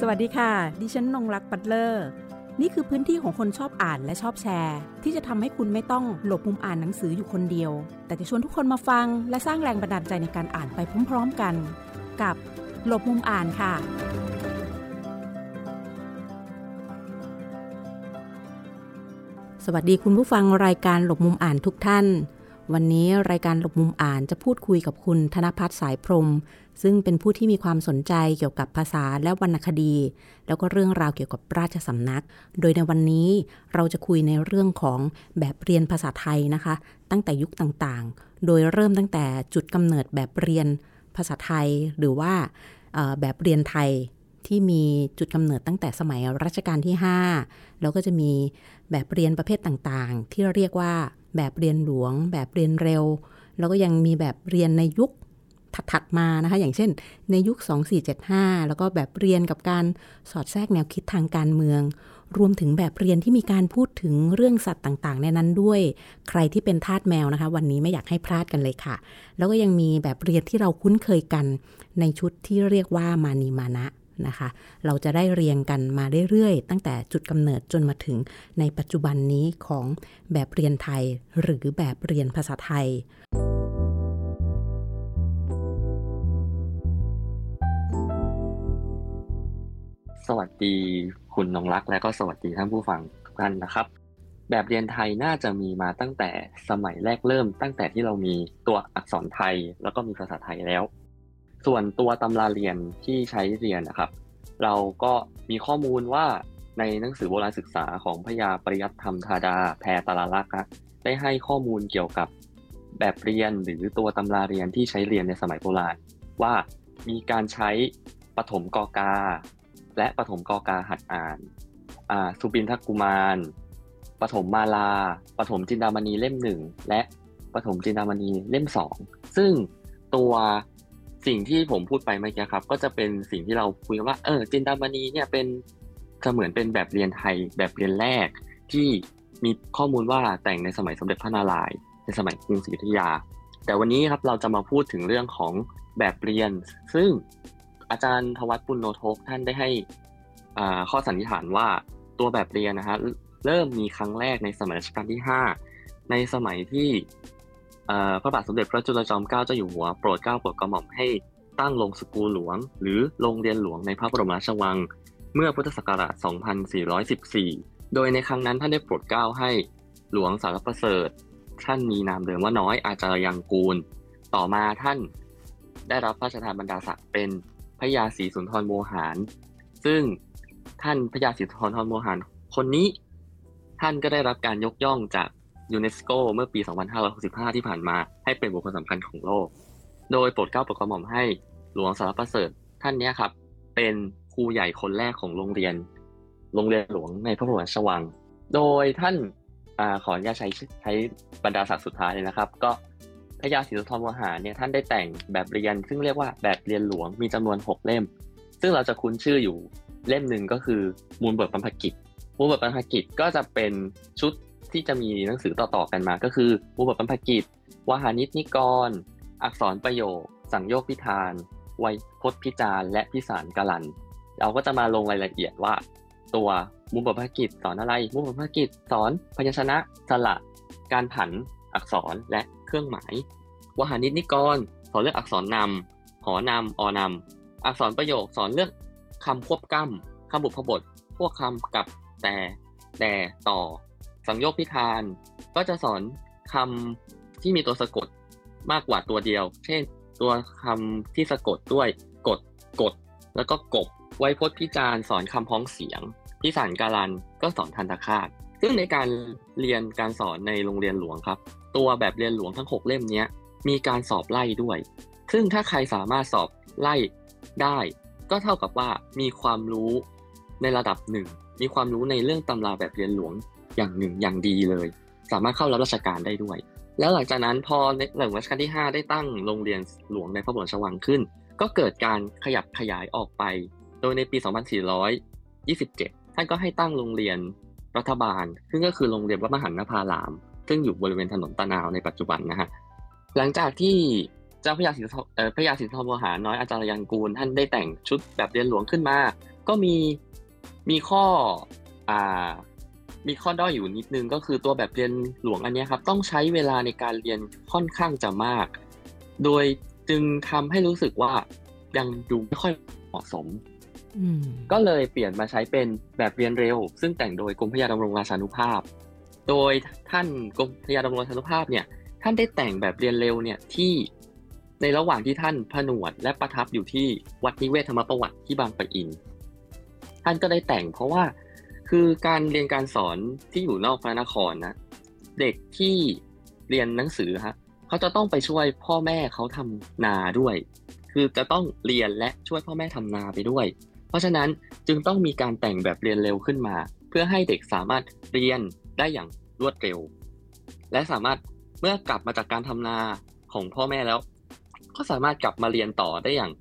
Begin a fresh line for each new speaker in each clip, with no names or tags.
สวัสดีค่ะ ดิฉันนงรักปัตเลอร์ นี่คือพื้นที่ของคนชอบอ่านและชอบแชร์ ที่จะทำให้คุณไม่ต้องหลบมุมอ่านหนังสืออยู่คนเดียว แต่จะชวนทุกคนมาฟัง และสร้างแรงบันดาลใจในการอ่านไปพร้อมๆกัน กับหลบมุมอ่านค่ะ สวัสดีคุณผู้ฟังรายการหลบมุมอ่านทุกท่าน วันนี้รายการหลบมุมอ่านจะพูดคุยกับคุณธนพัฒน์สายพรม ซึ่งเป็นผู้ที่มีความสนใจเกี่ยวกับภาษาและวรรณคดี แล้วก็เรื่องราวเกี่ยวกับราชสำนัก โดยในวันนี้เราจะคุยในเรื่องของแบบเรียนภาษาไทยนะคะ ตั้งแต่ยุคต่างๆ โดยเริ่มตั้งแต่จุดกำเนิดแบบเรียนภาษาไทย หรือว่าแบบเรียนไทยที่มีจุดกำเนิดตั้งแต่สมัยรัชกาลที่ 5 แล้วก็จะมีแบบเรียนประเภทต่างๆ ที่เรียกว่า แบบเรียนหลวง แบบเรียนเร็ว แล้วก็ยังมีแบบเรียนในยุคถัดๆมานะคะ อย่างเช่น ในยุค 2475 แล้วก็แบบเรียนกับการสอดแทรกแนวคิดทางการเมือง รวมถึงแบบเรียนที่มีการพูดถึงเรื่องสัตว์ต่างๆ ในนั้นด้วย ใครที่เป็นทาสแมวนะคะ วันนี้ไม่อยากให้พลาดกันเลยค่ะ แล้วก็ยังมีแบบเรียนที่เราคุ้นเคยกัน ในชุดที่เรียกว่ามานีมานะ นะคะ เราจะได้เรียงกันมาเรื่อยๆ ตั้งแต่จุดกำเนิดจนมาถึงในปัจจุบันนี้ของแบบเรียนไทย หรือแบบเรียนภาษาไทย
สวัสดีคุณนงรักและก็สวัสดีท่านผู้ฟังทุกท่านนะครับ แบบเรียนไทยน่าจะมีมาตั้งแต่สมัยแรกเริ่ม ตั้งแต่ที่เรามีตัวอักษรไทย แล้วก็มีภาษาไทยแล้ว ส่วนตัวตำราเรียนที่ใช้เรียนนะครับ เราก็มีข้อมูลว่าในหนังสือโบราณศึกษาของพยาปริยัติธรรมธาดาแพรตาลาลักษณ์ได้ให้ข้อมูลเกี่ยวกับแบบเรียนหรือตัวตำราเรียนที่ใช้เรียนในสมัยโบราณ ว่ามีการใช้ปฐมกกา และปฐมกกาหัดอ่านาสุบินทกุมารปฐมมาลาปฐมจินดามณีเล่มหนึ่งและปฐมจินดามณีเล่มสองซึ่งตัว สิ่งที่ผมพูดไปเมื่อกี้ครับ ก็จะเป็นสิ่งที่เราคุยกันว่า เออจินดามณีเนี่ยเป็นเสมือนเป็นแบบเรียนไทยแบบเรียนแรก ที่มีข้อมูลว่าแต่งในสมัยสมเด็จพระนารายณ์ในสมัยกรุงศรีอยุธยา แต่วันนี้ครับเราจะมาพูดถึงเรื่องของแบบเรียน ซึ่งอาจารย์ทวัตปุณโนทกท่านได้ให้ข้อสันนิษฐานว่าตัวแบบเรียนนะฮะเริ่มมีครั้งแรกในสมัยรัชกาลที่ 5 ในสมัยที่ พระบาทสมเด็จพระจุลจอมเกล้าเจ้าอยู่หัวโปรดเกล้าโปรดกระหม่อมให้ตั้งโรงสกูลหลวง หรือโรงเรียนหลวงในพระบรมราชวัง เมื่อพุทธศักราช 2414 โดยในครั้งนั้นท่านได้โปรดเกล้าให้หลวงสารประเสริฐ ท่านมีนามเดิมว่าน้อยอาจารยังกูล ต่อมาท่านได้รับพระราชทานบรรดาศักดิ์เป็นพระยาศรีสุนทรโมหาร ซึ่งท่านพระยาศรีสุนทรโมหารคนนี้ ท่านก็ได้รับการยกย่องจาก ยูเนสโกเมื่อปี 2565 ที่ผ่านมาให้เป็นบุคคลสำคัญของโลก โดยโปรดเกล้าโปรดกระหม่อมให้หลวงสารประเสริฐท่านนี้ครับ เป็นครูใหญ่คนแรกของโรงเรียน โรงเรียนหลวงในพระบรมราชวัง โดยท่านอขออนุญาตใช้ใช้บรรดาศักดิ์สุดท้ายเลยนะครับ ก็พระยาศรีสุนทรโมหาเนี่ยท่านได้แต่งแบบเรียน ซึ่งเรียกว่าแบบเรียนหลวงมีจำนวน 6 เล่ม ซึ่งเราจะคุ้นชื่ออยู่เล่มหนึ่งก็คือมูลบทบรรพกิจมูลบทบรรพกิจก็จะเป็นชุด ที่จะมีหนังสือต่อๆกันมา ก็คือมูลบทบรรพกิจวหานิชนิกร อักษรประโยค สังโยคพิธานไวยพจน์พิจารและพิสารกลัน เราก็จะมาลงรายละเอียดว่า ตัวมูลบทภากิจสอนอะไรมูลบทภากิจสอนพยัญชนะสระการผันอักษรและเครื่องหมายวหานิชนิกร สอนเรื่องอักษรนำหอนำอนำอักษรประโยคสอนเรื่องคำควบกล้ำคำบุพบท พวกคำกับแต่แต่ต่อ สังโยคพิธานก็จะสอนคำที่มีตัวสะกดมากกว่าตัวเดียว เช่น ตัวคำที่สะกดด้วยกดกด แล้วก็กบ ไวยพจน์พิจารณ์สอนคำพ้องเสียง พิสารการันก็สอนทันตคาตซึ่งในการเรียนการสอนในโรงเรียนหลวงครับ ตัวแบบเรียนหลวงทั้ง 6 เล่มนี้มีการสอบไล่ด้วย ซึ่งถ้าใครสามารถสอบไล่ได้ ก็เท่ากับว่ามีความรู้ในระดับหนึ่งมีความรู้ในเรื่องตำราแบบเรียนหลวง อย่างหนึ่งอย่างดีเลย สามารถเข้ารับราชการได้ด้วย แล้วหลังจากนั้นพอในหลวงรัชกาลที่ 5 ได้ตั้งโรงเรียนหลวงในพระบรมราชวังขึ้น ก็เกิดการขยับขยายออกไป โดยในปี 2427 ท่านก็ให้ตั้งโรงเรียนรัฐบาล ซึ่งก็คือโรงเรียนวัดมหันนภาราม ซึ่งอยู่บริเวณถนนตะนาวในปัจจุบันนะฮะหลังจากที่เจ้าพระยาศรีสุนทรเอ่อพระยาศรีสุนทรโมหารน้อยอาจารย์ยังกูล ท่านได้แต่งชุดแบบเรียนหลวงขึ้นมา ก็มีมีข้ออ่า มีข้อด้อยอยู่นิดนึงก็คือตัวแบบเรียนหลวงอันนี้ครับต้องใช้เวลาในการเรียนค่อนข้างจะมาก โดยจึงทำให้รู้สึกว่ายังดูไม่ค่อยเหมาะสมก็เลยเปลี่ยนมาใช้เป็นแบบเรียนเร็ว ซึ่งแต่งโดยกรมพระยาดำรงราชานุภาพ โดยท่านกรมพระยาดำรงราชานุภาพเนี่ย ท่านได้แต่งแบบเรียนเร็วเนี่ยที่ในระหว่างที่ท่านผนวดและประทับอยู่ที่วัดนิเวศธรรมประวัติที่บางปะอิน ท่านก็ได้แต่งเพราะว่า คือการเรียนการสอนที่อยู่นอกพระนครนะเด็กที่เรียนหนังสือฮะเขาจะต้องไปช่วยพ่อแม่เขาทำนาด้วย คือจะต้องเรียนและช่วยพ่อแม่ทำนาไปด้วย เพราะฉะนั้นจึงต้องมีการแต่งแบบเรียนเร็วขึ้นมา เพื่อให้เด็กสามารถเรียนได้อย่างรวดเร็ว และสามารถเมื่อกลับมาจากการทำนาของพ่อแม่แล้ว ก็สามารถกลับมาเรียนต่อได้อย่าง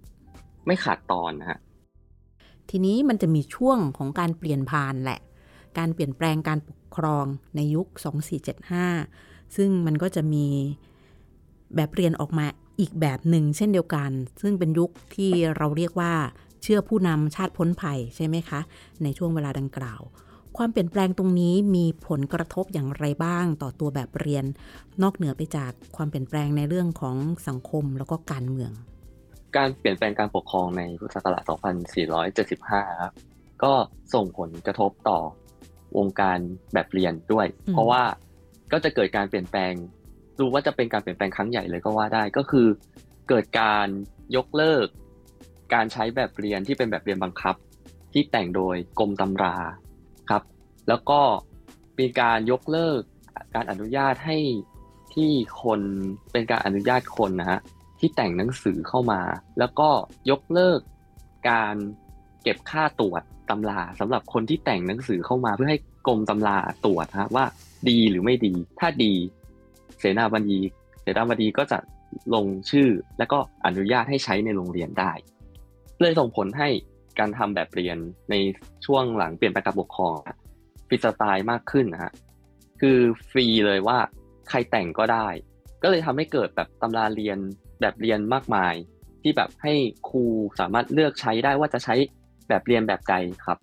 ไม่ขาดตอนนะฮะ
ทีนี้มันจะมีช่วงของการเปลี่ยนผ่านแหละ การเปลี่ยนแปลงการปกครองในยุค 2475 ซึ่งมันก็จะมีแบบเรียนออกมาอีกแบบหนึ่งเช่นเดียวกัน ซึ่งเป็นยุคที่เราเรียกว่าเชื่อผู้นำชาติพ้นภัยใช่ไหมคะ ในช่วงเวลาดังกล่าว ความเปลี่ยนแปลงตรงนี้มีผลกระทบอย่างไรบ้างต่อตัวแบบเรียน นอกเหนือไปจากความเปลี่ยนแปลงในเรื่องของสังคมแล้วก็การเมือง
การเปลี่ยนแปลงการปกครองในพุทธศักราช 2475 ครับ ก็ส่งผลกระทบต่อวงการแบบเรียนด้วย เพราะว่าก็จะเกิดการเปลี่ยนแปลง ดูว่าจะเป็นการเปลี่ยนแปลงครั้งใหญ่เลยก็ว่าได้ ก็คือเกิดการยกเลิก การใช้แบบเรียนที่เป็นแบบเรียนบังคับ ที่แต่งโดยกรมตำราครับ แล้วก็มีการยกเลิกการอนุญาตให้ที่คนเป็นการอนุญาตคนนะฮะ ที่แต่งหนังสือเข้ามา แล้วก็ยกเลิกการเก็บค่าตรวจตำราสำหรับคนที่แต่งหนังสือเข้ามาเพื่อให้กรมตำราตรวจฮะว่าดีหรือไม่ดี ถ้าดีเสนาบดีเสนาบดีก็จะลงชื่อแล้วก็อนุญาตให้ใช้ในโรงเรียนได้ เลยส่งผลให้การทำแบบเรียนในช่วงหลังเปลี่ยนแปลงการปกครองฟรีสไตล์มากขึ้นนะฮะคือฟรีเลยว่าใครแต่งก็ได้ ก็เลยทำให้เกิดแบบตำราเรียน แบบเรียนมากมาย ที่แบบให้ครูสามารถเลือกใช้ได้ว่าจะใช้แบบเรียนแบบใดครับ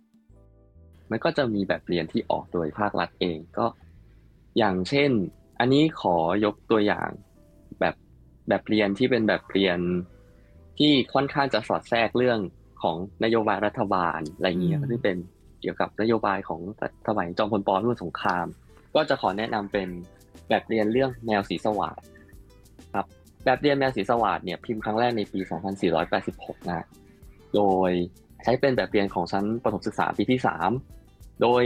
มันก็จะมีแบบเรียนที่ออกโดยภาครัฐเองก็ อย่างเช่น อันนี้ขอยกตัวอย่างแบบแบบเรียนที่เป็นแบบเรียนที่ค่อนข้างจะสอดแทรกเรื่องของนโยบายรัฐบาลอะไรเงี้ยที่เป็นเกี่ยวกับนโยบายของสมัยจอมพลปรุ่นสงคราม ก็จะขอแนะนำเป็นแบบเรียนเรื่องแนวสีสว่าง แบบเรียนแมวสีสวัสดเนี่ยพิมพ์ครั้งแรกในปี 2486 นะ โดยใช้เป็นแบบเรียนของชั้นประถมศึกษาปีที่ 3 โดย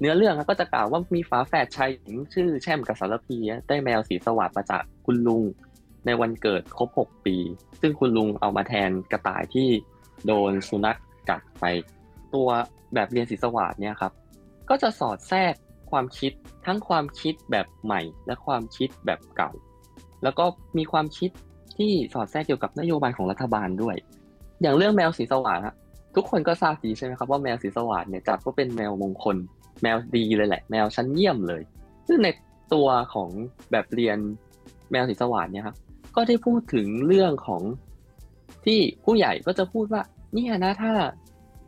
เนื้อเรื่องก็จะกล่าวว่ามีฝาแฝดชายหญิงชื่อแช่มกับสารพีได้แมวสีสวัสดมาจากคุณลุงในวันเกิดครบ 6 ปี ซึ่งคุณลุงเอามาแทนกระต่ายที่โดนสุนัขกัดไป ตัวแบบเรียนสีสวัสดเนี่ยครับ ก็จะสอดแทรกความคิดทั้งความคิดแบบใหม่และความคิดแบบเก่า แล้วก็มีความคิดที่สอดแทรกเกี่ยวกับนโยบายของรัฐบาลด้วย อย่างเรื่องแมวสีสว่างทุกคนก็ทราบดีใช่ไหมครับว่าแมวสีสว่างเนี่ยจัดว่าเป็นแมวมงคล แมวดีเลยแหละ แมวชั้นเยี่ยมเลย ซึ่งในตัวของแบบเรียนแมวสีสว่างเนี่ยครับก็ได้พูดถึงเรื่องของที่ผู้ใหญ่ก็จะพูดว่าเนี่ยนะถ้า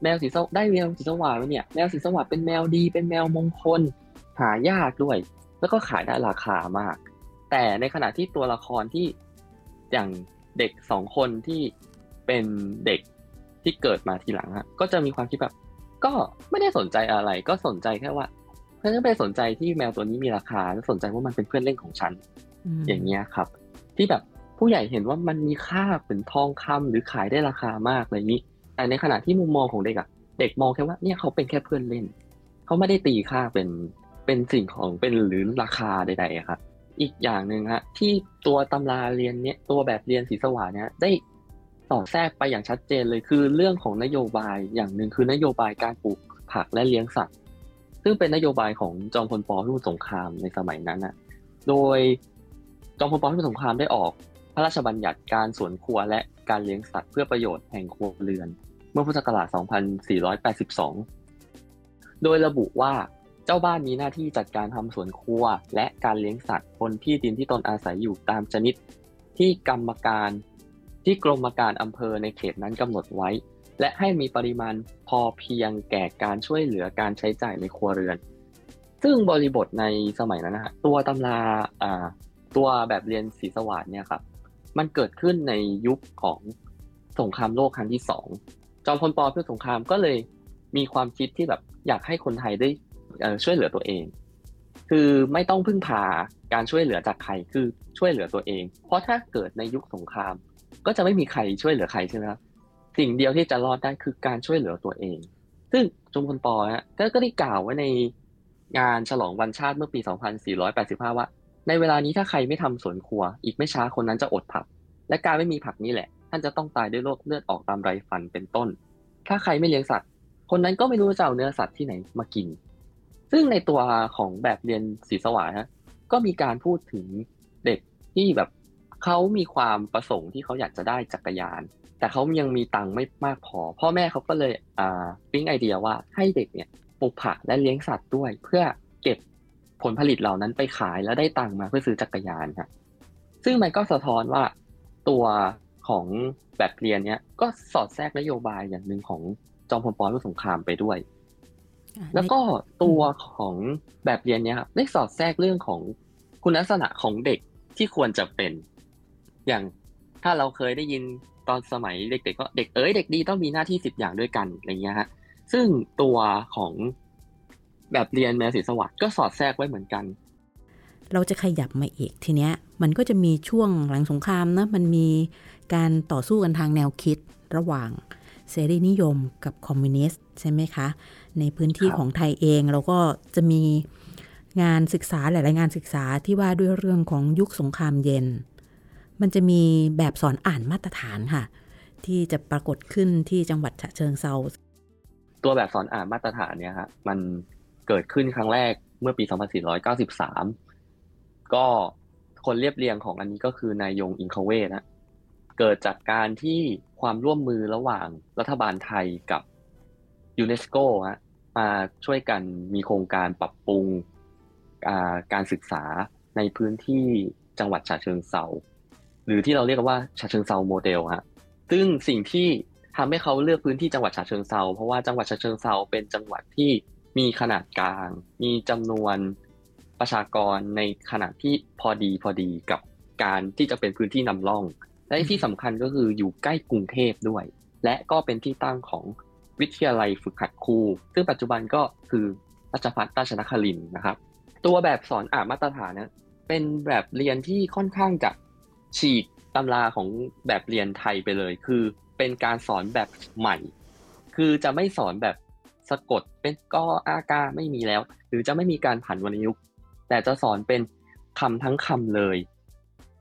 แมวสีสได้แมวสีสว่างเนี่ยแมวสีสว่างเป็นแมวดีเป็นแมวมงคล หายากด้วย แล้วก็ขายได้ราคามาก แต่ในขณะที่ตัวละครที่อย่างเด็กสองคนที่เป็นเด็กที่เกิดมาทีหลังฮะก็จะมีความคิดแบบ ก็ไม่ได้สนใจอะไร ก็สนใจแค่ว่าเพื่อนไปสนใจที่แมวตัวนี้มีราคาแล้วสนใจว่ามันเป็นเพื่อนเล่นของฉัน อย่างเงี้ยครับ ที่แบบผู้ใหญ่เห็นว่ามันมีค่าเป็นทองคำหรือขายได้ราคามากอะไรนี้แต่ในขณะที่มุมมองของเด็กอะเด็กมองแค่ว่าเนี่ยเขาเป็นแค่เพื่อนเล่น เขาไม่ได้ตีค่าเป็นเป็นสิ่งของเป็นหรือราคาใดๆครับ อีกอย่างหนึ่งฮะที่ตัวตำราเรียนเนี้ยตัวแบบเรียนสีสว่างเนี้ยได้สอดแทรกไปอย่างชัดเจนเลยคือเรื่องของนโยบายอย่างหนึ่งคือนโยบายการปลูกผักและเลี้ยงสัตว์ซึ่งเป็นนโยบายของจอมพลปพิบูลสงครามในสมัยนั้นน่ะ โดยจอมพลปพิบูลสงครามได้ออก พระราชบัญญัติการสวนครัวและการเลี้ยงสัตว์เพื่อประโยชน์แห่งครัวเรือน เมื่อพุทธศักราช 2482 โดยระบุว่า เจ้าบ้านมีหน้าที่จัดการทำสวนครัว และการเลี้ยงสัตว์บนที่ดินที่ตนอาศัยอยู่ตามชนิด ที่กรรมการ ที่กรมการอำเภอในเขตนั้นกำหนดไว้ และให้มีปริมาณพอเพียงแก่การช่วยเหลือการใช้จ่ายในครัวเรือน ซึ่งบริบทในสมัยนั้นนะฮะตัวตำราตัวแบบเรียนศรีสวัสดเนี่ยครับมันเกิดขึ้นในยุคของสงครามโลกครั้งที่สองจอมพลปเพื่อสงครามก็เลยมีความคิดที่แบบอยากให้คนไทยได้ ช่วยเหลือตัวเอง คือไม่ต้องพึ่งพาการช่วยเหลือจากใครคือช่วยเหลือตัวเอง เพราะถ้าเกิดในยุคสงคราม ก็จะไม่มีใครช่วยเหลือใครใช่ไหมครับสิ่งเดียวที่จะรอดได้คือการช่วยเหลือตัวเอง ซึ่งจงพลปอฮะก็ได้กล่าวไว้ในงานฉลองวันชาติเมื่อปี 2485 ว่า ในเวลานี้ถ้าใครไม่ทำสวนครัว อีกไม่ช้าคนนั้นจะอดผัก และการไม่มีผักนี้แหละ ท่านจะต้องตายด้วยโรคเลือดออกตามไรฟันเป็นต้น ถ้าใครไม่เลี้ยงสัตว์ คนนั้นก็ไม่รู้จะเอาเนื้อสัตว์ที่ไหนมากิน ซึ่งในตัวของแบบเรียนศรีสวายฮะก็มีการพูดถึงเด็กที่แบบเขามีความประสงค์ที่เขาอยากจะได้จักรยาน แต่เขายังมีตังค์ไม่มากพอ พ่อแม่เขาก็เลยอ่าปิ้งไอเดียว่าให้เด็กเนี่ยปลูกผักและเลี้ยงสัตว์ด้วย เพื่อเก็บผลผลิตเหล่านั้นไปขายแล้วได้ตังค์มาเพื่อซื้อจักรยานครับซึ่งมันก็สะท้อนว่าตัวของแบบเรียนเนี้ยก็สอดแทรกนโยบายอย่างหนึ่งของจอมพลปอรุ่สงครามไปด้วย แล้วก็ตัวของแบบเรียนเนี้ยครับได้สอดแทรกเรื่องของคุณลักษณะของเด็กที่ควรจะเป็น อย่างถ้าเราเคยได้ยินตอนสมัยเด็กๆก็เด็กเอ๋ยเด็กดีต้องมีหน้าที่สิบอย่างด้วยกันอะไรเงี้ยฮะซึ่งตัวของแบบเรียนแมวสีสวัสดิ์ก็สอดแทรกไว้เหมือนกัน
เราจะขยับมาอีกทีเนี้ย มันก็จะมีช่วงหลังสงครามนะมันมีการต่อสู้กันทางแนวคิดระหว่าง เสรีนิยมกับคอมมิวนิสต์ใช่ไหมคะ ในพื้นที่ของไทยเองเราก็จะมีงานศึกษาหลาย ๆ งานศึกษาที่ว่าด้วยเรื่องของยุคสงครามเย็น มันจะมีแบบสอนอ่านมาตรฐานค่ะ ที่จะปรากฏขึ้นที่จังหวัดฉะเชิงเซา
ตัวแบบสอนอ่านมาตรฐานเนี่ยฮะมันเกิดขึ้นครั้งแรกเมื่อปี 2493 ก็คนเรียบเรียงของอันนี้ก็คือนายยงอินคาเวนะ เกิดจากการที่ความร่วมมือระหว่างรัฐบาลไทยกับยูเนสโกฮะมาช่วยกันมีโครงการปรับปรุงการศึกษาในพื้นที่จังหวัดฉะเชิงเซาหรือที่เราเรียกว่าฉะเชิงเซาโมเดลฮะซึ่งสิ่งที่ทำให้เขาเลือกพื้นที่จังหวัดฉะเชิงเซาเพราะว่าจังหวัดฉะเชิงเซาเป็นจังหวัดที่มีขนาดกลาง มีจำนวนประชากรในขนาดที่พอดีพอดีกับการที่จะเป็นพื้นที่นำร่อง และที่สำคัญก็คืออยู่ใกล้กรุงเทพด้วย และก็เป็นที่ตั้งของวิทยาลัยฝึกหัดครู ซึ่งปัจจุบันก็คือราชภัฏราชนครินนะครับ ตัวแบบสอนอ่านมาตรฐานเนี่ยเป็นแบบเรียนที่ค่อนข้างจะฉีกตำราของแบบเรียนไทยไปเลย คือเป็นการสอนแบบใหม่ คือจะไม่สอนแบบสะกดเป็นกออากาไม่มีแล้ว หรือจะไม่มีการผันวรรณยุกต์แต่จะสอนเป็นคำทั้งคำเลย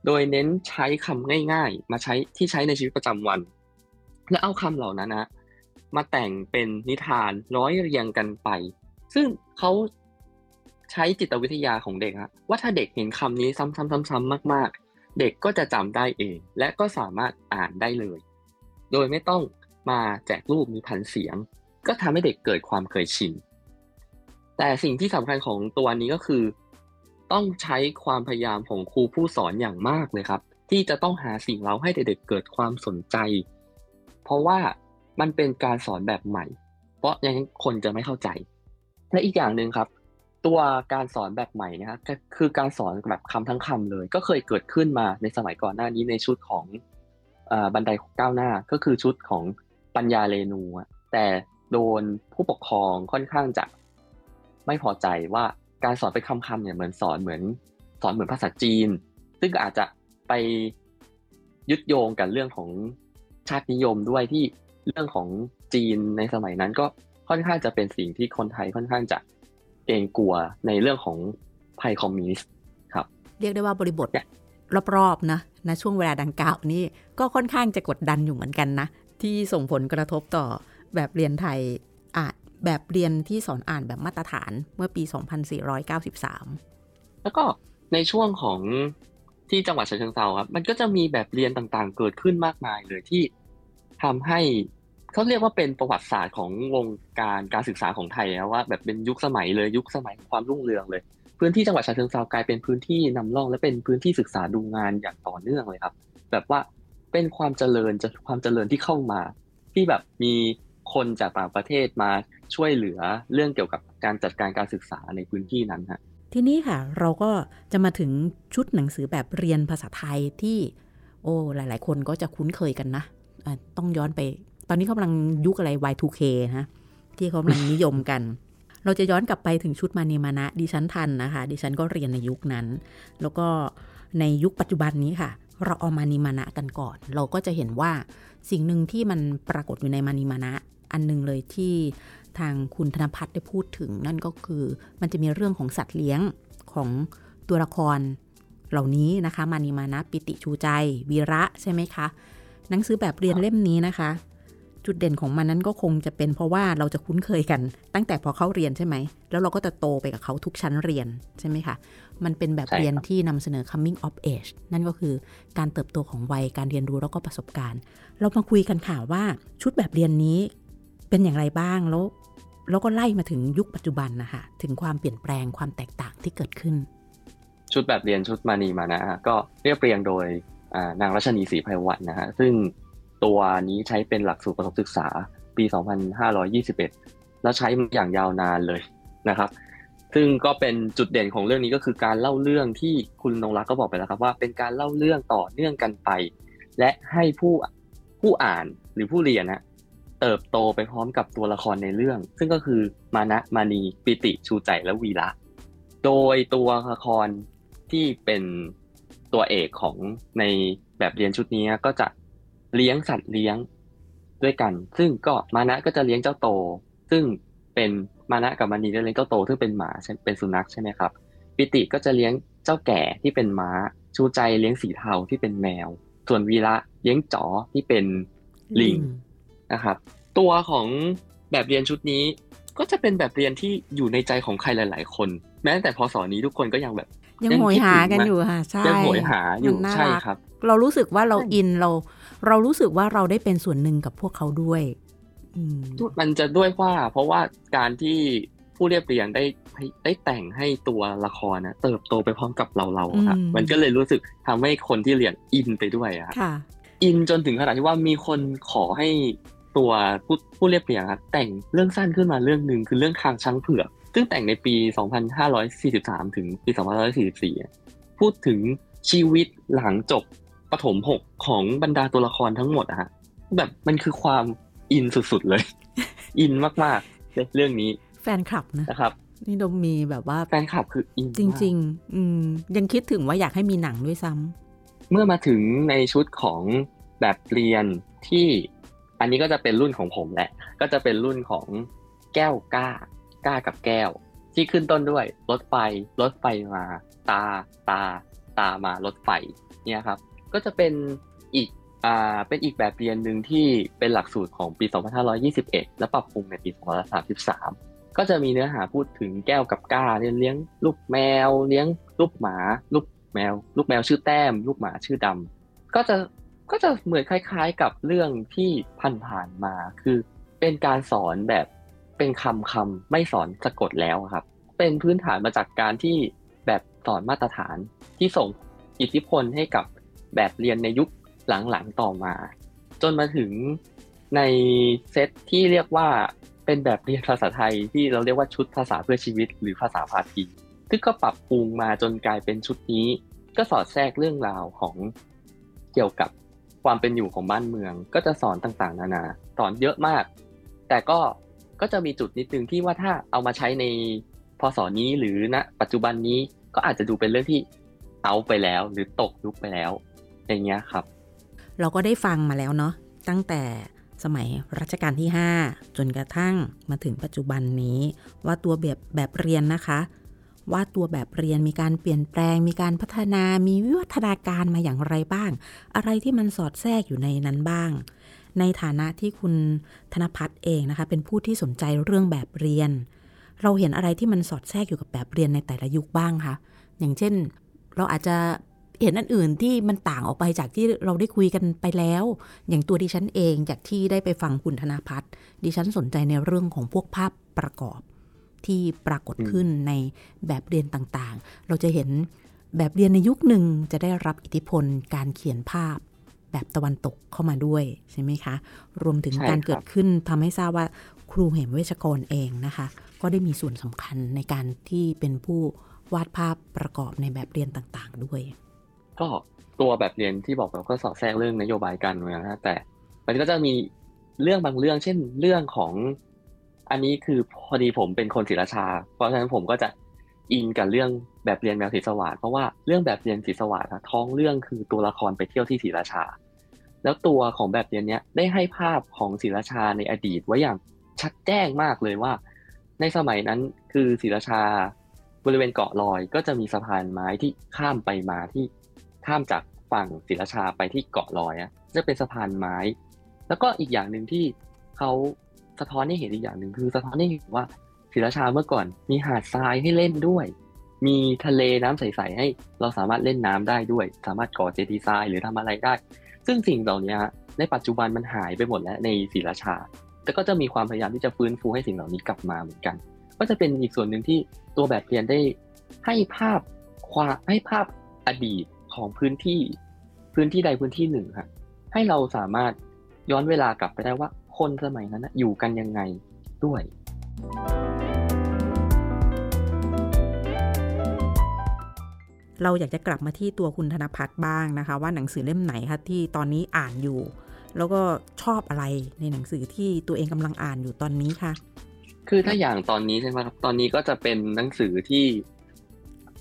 โดยเน้นใช้คำง่ายๆ มาใช้ที่ใช้ในชีวิตประจำวัน และเอาคำเหล่านั้นนะมาแต่งเป็นนิทานร้อยเรียงกันไป ซึ่งเขาใช้จิตวิทยาของเด็กฮะว่าถ้าเด็กเห็นคำนี้ซ้ำๆๆ ๆ มาก ๆ เด็กก็จะจำได้เอง และก็สามารถอ่านได้เลย โดยไม่ต้องมาแจกรูปมีพันเสียง ก็ทำให้เด็กเกิดความเคยชินแต่สิ่งที่สำคัญของตัวนี้ก็คือ ต้องใช้ความพยายามของครูผู้สอนอย่างมากเลยครับ ที่จะต้องหาสิ่งเล่าให้เด็กๆเกิดความสนใจ เพราะว่ามันเป็นการสอนแบบใหม่ เพราะย่างคนจะไม่เข้าใจ และอีกอย่างหนึ่งครับ ตัวการสอนแบบใหม่นะครับคือการสอนแบบคำทั้งคำเลย ก็เคยเกิดขึ้นมาในสมัยก่อนหน้านี้ในชุดของบันไดก้าวหน้าก็คือชุดของปัญญาเรนูแต่โดนผู้ปกครองค่อนข้างจะไม่พอใจว่า การสอนเป็นคำๆเนี่ยเหมือนสอนเหมือน สอนเหมือนภาษาจีน ซึ่งอาจจะไปยึดโยงกันเรื่องของชาตินิยมด้วยที่เรื่องของจีนในสมัยนั้นก็ค่อนข้างจะเป็นสิ่งที่คนไทยค่อนข้างจะเกรงกลัวในเรื่องของภัยคอมมิวนิสต์ครับ
เรียกได้ว่าบริบทรอบๆนะณช่วงเวลาดังกล่าวนี่ก็ค่อนข้างจะกดดันอยู่เหมือนกันนะ ที่ส่งผลกระทบต่อแบบเรียนไทยอ่าน แบบเรียนที่สอนอ่านแบบมาตรฐานเมื่อปี 2493
แล้วก็ในช่วงของที่จังหวัดฉะเชิงเทราครับ มันก็จะมีแบบเรียนต่างๆ เกิดขึ้นมากมายเลยที่ทำให้เขาเรียกว่าเป็นประวัติศาสตร์ของวงการการศึกษาของไทยนะว่าแบบเป็นยุคสมัยเลยยุคสมัยความรุ่งเรืองเลย พื้นที่จังหวัดฉะเชิงเทรากลายเป็นพื้นที่นำร่องและเป็นพื้นที่ศึกษาดูงานอย่างต่อเนื่องเลยครับ แบบว่าเป็นความเจริญจะความเจริญที่เข้ามา ที่แบบมีคนจากต่างประเทศมา ช่วยเหลือเรื่องเกี่ยวกับการจัดการการศึกษาในพื้นที่นั้นฮะ
ทีนี้ค่ะ เราก็จะมาถึงชุดหนังสือแบบเรียนภาษาไทยที่ โอ้หลาย ๆ คนก็จะคุ้นเคยกันนะะต้องย้อนไป ตอนนี้เขากำลังยุคอะไร Y2K นะที่เขากำลังนิยมกัน เราจะย้อนกลับไปถึงชุดมานีมานะดิฉันทันนะคะ ดิฉันก็เรียนในยุคนั้น แล้วก็ในยุคปัจจุบันนี้ค่ะ เราเอามานีมานะกันก่อน เราก็จะเห็นว่าสิ่งหนึ่งที่มันปรากฏอยู่ในมานีมานะ อันนึงเลยที่ทางคุณธนพัฒน์ได้พูดถึง นั่นก็คือมันจะมีเรื่องของสัตว์เลี้ยงของตัวละครเหล่านี้นะคะมานีมานะปิติชูใจ วีระใช่ไหมคะ หนังสือแบบเรียนเล่มนี้นะคะ จุดเด่นของมันนั้นก็คงจะเป็นเพราะว่าเราจะคุ้นเคยกัน ตั้งแต่พอเข้าเรียนใช่ไหม แล้วเราก็จะโตไปกับเขาทุกชั้นเรียนใช่ไหมคะมันเป็นแบบเรียนที่นำเสนอ coming of age นั่นก็คือการเติบโตของวัยการเรียนรู้แล้วก็ประสบการณ์ เรามาคุยกันค่ะว่าชุดแบบเรียนนี้ เป็นอย่างไรบ้างแล้วแล้วก็ไล่มาถึงยุคปัจจุบันนะคะถึงความเปลี่ยนแปลงความแตกต่างที่เกิดขึ้น
ชุดแบบเรียนชุดมานีมานะก็เรียบเรียงโดยนางรัชนีศรีไพวันนะฮะซึ่งตัวนี้ใช้เป็นหลักสูตรประถมศึกษาปี 2521 แล้วใช้อย่างยาวนานเลยนะครับ ซึ่งก็เป็นจุดเด่นของเรื่องนี้ก็คือการเล่าเรื่องที่คุณนงรักก็บอกไปแล้วครับว่า เป็นการเล่าเรื่องต่อเนื่องกันไป และให้ผู้ผู้อ่านหรือผู้เรียนนะ เติบโตไปพร้อมกับตัวละครในเรื่อง ซึ่งก็คือมานะมานีปิติชูใจและวีระโดยตัวละครที่เป็นตัวเอกของในแบบเรียนชุดนี้ก็จะเลี้ยงสัตว์เลี้ยงด้วยกัน ซึ่งก็มานะก็จะเลี้ยงเจ้าโต ซึ่งเป็นมานะกับมานีจะเลี้ยงเจ้าโตซึ่งเป็นหมาเป็นสุนัขใช่ไหมครับ ปิติก็จะเลี้ยงเจ้าแก่ที่เป็นม้า ชูใจเลี้ยงสีเทาที่เป็นแมว ส่วนวีระเลี้ยงจ๋อที่เป็นลิงนะครับ ตัวของแบบเรียนชุดนี้ ก็จะเป็นแบบเรียนที่อยู่ในใจของใครหลาย ๆ คน แม้แต่พอสอนนี้ทุกคนก็ยังแบบ
ยังโหยหากันอยู่ค่ะใช่
ยังโหยหาอยู่ใช่ครับ
เรารู้สึกว่าเราอินเรา เรารู้สึกว่าเราได้เป็นส่วนหนึ่งกับพวกเขาด้วย
มันจะด้วยว่าเพราะว่าการที่ผู้เรียบเรียงได้ได้แต่งให้ตัวละครนะเติบโตไปพร้อมกับเราเราครับมันก็เลยรู้สึกทำให้คนที่เรียนอินไปด้วยอะอินจนถึงขนาดที่ว่ามีคนขอให้ ตัวผู้ผู้เรียบเรียงครับแต่งเรื่องสั้นขึ้นมาเรื่องหนึ่งคือเรื่องคางช้างเผือกซึ่งแต่งในปี 2543 ถึงปี 2544 พูดถึงชีวิตหลังจบปฐมหกของบรรดาตัวละครทั้งหมดอะฮะแบบมันคือความอินสุดๆเลย อินมากๆในเรื่องนี้
แฟนคลับนะ
นะครับ
นี่ดมมีแบบว่า
แฟนคลับคืออิน
จริง ๆ อืมยังคิดถึงว่าอยากให้มีหนังด้วยซ้ำ
เมื่อมาถึงในชุดของแบบเรียนที่ อันนี้ก็จะเป็นรุ่นของผมแหละ ก็จะเป็นรุ่นของแก้วก้า ก้ากับแก้ว ที่ขึ้นต้นด้วย รถไฟ รถไฟมา ตา ตา ตามารถไฟ เนี่ยครับ ก็จะเป็นอีก อ่า เป็นอีกแบบเรียนหนึ่งที่เป็นหลักสูตรของปี 2521 และปรับปรุงในปี 2533 ก็จะมีเนื้อหาพูดถึงแก้วกับก้าเลี้ยงลูกแมว เลี้ยงลูกหมา ลูกแมว ลูกแมวชื่อแต้ม ลูกหมาชื่อดำก็จะ ก็จะเหมือนคล้าย ๆ กับเรื่องที่ผ่านๆมา คือเป็นการสอนแบบเป็นคำคำไม่สอนสะกดแล้วครับ เป็นพื้นฐานมาจากการที่แบบสอนมาตรฐานที่ส่งอิทธิพลให้กับแบบเรียนในยุคหลังๆต่อมา จนมาถึงในเซตที่เรียกว่าเป็นแบบเรียนภาษาไทยที่เราเรียกว่าชุดภาษาเพื่อชีวิต หรือภาษาพาทีซึ่งก็ปรับปรุงมาจนกลายเป็นชุดนี้ ก็สอดแทรกเรื่องราวของเกี่ยวกับ ความเป็นอยู่ของบ้านเมือง ก็จะสอนต่างๆ นานา สอนเยอะมาก แต่ก็ก็จะมีจุดนิดนึงที่ว่าถ้าเอามาใช้ในพศนี้หรือณนะปัจจุบันนี้ก็อาจจะดูเป็นเรื่องที่เอาไปแล้วหรือตกยุคไปแล้ว อย่างเงี้ยครับ
เราก็ได้ฟังมาแล้วเนาะตั้งแต่สมัยรัชกาลที่ 5 จนกระทั่งมาถึงปัจจุบันนี้ ว่าตัวแบบแบบเรียนนะคะ ว่าตัวแบบเรียนมีการเปลี่ยนแปลง มีการพัฒนามีวิวัฒนาการมาอย่างไรบ้าง อะไรที่มันสอดแทรกอยู่ในนั้นบ้าง ในฐานะที่คุณธนพัฒน์เองนะคะ เป็นผู้ที่สนใจเรื่องแบบเรียน เราเห็นอะไรที่มันสอดแทรกอยู่กับแบบเรียนในแต่ละยุคบ้างคะอย่างเช่น เราอาจจะเห็นอันอื่นที่มันต่างออกไปจากที่เราได้คุยกันไปแล้ว อย่างตัวดิฉันเองจากที่ได้ไปฟังคุณธนพัฒน์ดิฉันสนใจในเรื่องของพวกภาพประกอบ ที่ปรากฏขึ้นในแบบเรียนต่างๆ เราจะเห็นแบบเรียนในยุคหนึ่งจะได้รับอิทธิพลการเขียนภาพแบบตะวันตกเข้ามาด้วยใช่ไหมคะ รวมถึงการเกิดขึ้นทำให้ทราบว่าครูเหมเวชกรเองนะคะ ก็ได้มีส่วนสำคัญในการที่เป็นผู้วาดภาพประกอบในแบบเรียนต่างๆด้วย
ก็ตัวแบบเรียนที่บอกเราก็สอดแทรกเรื่องนโยบายการเมืองนะแต่มันก็จะมีเรื่องบางเรื่อง เช่น เรื่องของ อันนี้คือพอดีผมเป็นคนศิลชา เพราะฉะนั้นผมก็จะอินกับเรื่องแบบเรียนแมวศิสวัสดเพราะว่าเรื่องแบบเรียนศิสวัสดท้องเรื่องคือตัวละครไปเที่ยวที่ศิลชา แล้วตัวของแบบเรียนเนี้ยได้ให้ภาพของศิลชาในอดีตไว้อย่างชัดแจ้งมากเลยว่า ในสมัยนั้นคือศิลชา บริเวณเกาะลอยก็จะมีสะพานไม้ที่ข้ามไปมาที่ข้ามจากฝั่งศิลชาไปที่เกาะลอยอะจะเป็นสะพานไม้ แล้วก็อีกอย่างหนึ่งที่เขา สะท้อนให้เห็นอีกอย่างหนึ่งคือ สะท้อนให้เห็นว่าศิลชาเมื่อก่อนมีหาดทรายให้เล่นด้วย มีทะเลน้ำใสๆให้เราสามารถเล่นน้ำได้ด้วย สามารถก่อเจดีย์ทรายหรือทำอะไรได้ ซึ่งสิ่งเหล่านี้ในปัจจุบันมันหายไปหมดแล้วในศิลชา แต่ก็จะมีความพยายามที่จะฟื้นฟูให้สิ่งเหล่านี้กลับมาเหมือนกัน ก็จะเป็นอีกส่วนหนึ่งที่ตัวแบบเรียนได้ให้ภาพความให้ภาพอดีตของพื้นที่พื้นที่ใดพื้นที่หนึ่งครับให้เราสามารถย้อนเวลากลับไปได้ว่า คนสมัยนั้นอยู่กันยังไงด้วย
เราอยากจะกลับมาที่ตัวคุณธนพัฒน์บ้างนะคะ ว่าหนังสือเล่มไหนคะที่ตอนนี้อ่านอยู่ แล้วก็ชอบอะไรในหนังสือที่ตัวเองกำลังอ่านอยู่ตอนนี้คะ
คือถ้าอย่างตอนนี้ใช่ไหมครับตอนนี้ก็จะเป็นหนังสือที่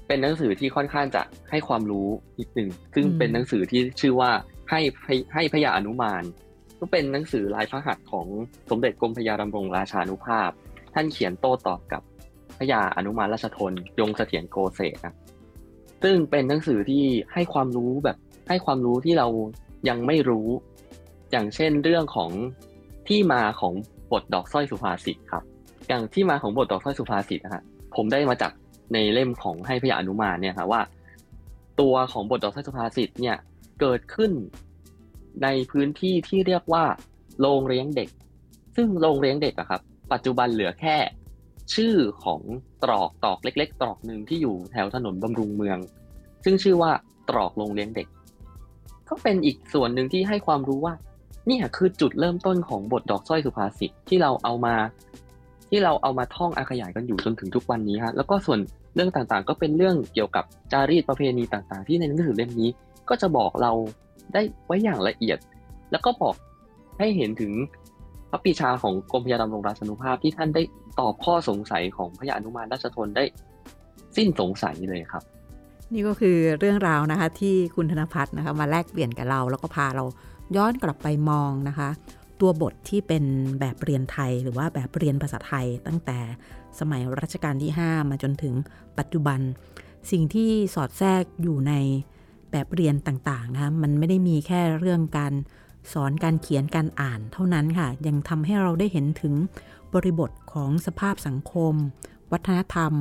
เป็นหนังสือที่ค่อนข้างจะให้ความรู้นิดหนึ่งซึ่งเป็นหนังสือที่ชื่อว่าให้ให้พยาอนุมาน ก็เป็นหนังสือลายพระหัตถ์ของสมเด็จกรมพยาดำรงราชานุภาพ ท่านเขียนโต้ตอบกับพยาอนุมานราชทน ยงเสถียรโกเศษนะซึ่งเป็นหนังสือที่ให้ความรู้แบบให้ความรู้ที่เรายังไม่รู้ อย่างเช่นเรื่องของที่มาของบทดอกสร้อยสุภาษิตครับ อย่างที่มาของบทดอกสร้อยสุภาษิตนะฮะผมได้มาจากในเล่มของให้พยาอนุมานเนี่ยครับว่า ตัวของบทดอกสร้อยสุภาษิตเนี่ยเกิดขึ้น ในพื้นที่ที่เรียกว่าโรงเลี้ยงเด็ก ซึ่งโรงเลี้ยงเด็กอะครับ ปัจจุบันเหลือแค่ ชื่อของตรอกตอกเล็ก ๆ ตรอกหนึ่งที่อยู่แถวถนนบำรุงเมือง ซึ่งชื่อว่าตรอกโรงเลี้ยงเด็ก ก็เป็นอีกส่วนหนึ่งที่ให้ความรู้ว่านี่คือจุดเริ่มต้นของบทดอกสร้อยสุภาษิตที่เราเอามา ที่เราเอามาท่องอาขยายกันอยู่จนถึงทุกวันนี้ฮะแล้วก็ส่วนเรื่องต่างๆ ก็เป็นเรื่องเกี่ยวกับจารีตประเพณีต่างๆ ที่ในหนังสือเล่มนี้ ก็จะบอกเรา ได้ไว้อย่างละเอียด แล้วก็บอกให้เห็นถึงพระปีชาของกรมพยาดำรงราชนุภาพที่ท่านได้ตอบข้อสงสัยของพระยาอนุมานราชทนได้สิ้นสงสัยเลยครับ
นี่ก็คือเรื่องราวนะคะที่คุณธนพัฒน์นะคะมาแลกเปลี่ยนกับเรา แล้วก็พาเราย้อนกลับไปมองนะคะ ตัวบทที่เป็นแบบเรียนไทยหรือว่าแบบเรียนภาษาไทย ตั้งแต่สมัยรัชกาลที่ 5 มาจนถึงปัจจุบัน สิ่งที่สอดแทรกอยู่ใน แบบเรียนต่างๆนะคะมันไม่ได้มีแค่เรื่องการสอนการเขียนการอ่านเท่านั้นค่ะ ยังทำให้เราได้เห็นถึงบริบทของสภาพสังคม วัฒนธรรม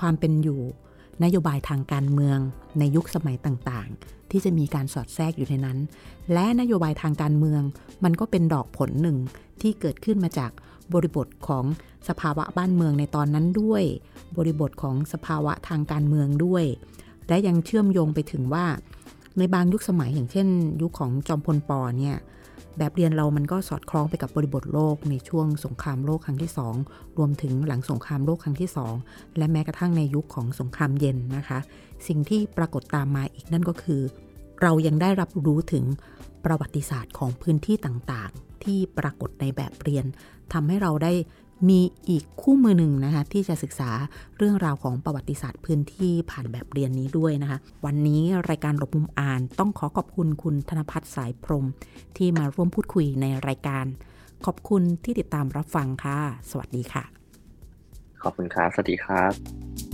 ความเป็นอยู่ นโยบายทางการเมือง ในยุคสมัยต่างๆ ที่จะมีการสอดแทรกอยู่ในนั้น และนโยบายทางการเมือง มันก็เป็นดอกผลหนึ่งที่เกิดขึ้นมาจากบริบทของสภาวะบ้านเมืองในตอนนั้นด้วย บริบทของสภาวะทางการเมืองด้วย และยังเชื่อมโยงไปถึงว่าในบางยุคสมัยอย่างเช่น ยุคของจอมพลปอเนี่ยแบบเรียนเรามันก็สอดคล้องไปกับบริบทโลกในช่วงสงครามโลกครั้งที่ 2 รวมถึงหลังสงครามโลกครั้งที่ 2 และแม้กระทั่งในยุคของสงครามเย็นนะคะ สิ่งที่ปรากฏตามมาอีกนั่นก็คือ เรายังได้รับรู้ถึงประวัติศาสตร์ของพื้นที่ต่างๆ ที่ปรากฏในแบบเรียนทำให้เราได้ มีอีกคู่มือหนึ่งนะคะที่จะศึกษาเรื่องราวของประวัติศาสตร์พื้นที่ผ่านแบบเรียนนี้ด้วยนะคะ วันนี้รายการหลบมุมอ่านต้องขอขอบคุณคุณธนพัฒน์สายพรม ที่มาร่วมพูดคุยในรายการ ขอบคุณที่ติดตามรับฟังค่ะ สวัสดีค่ะ
ขอบคุณครับ สวัสดีครับ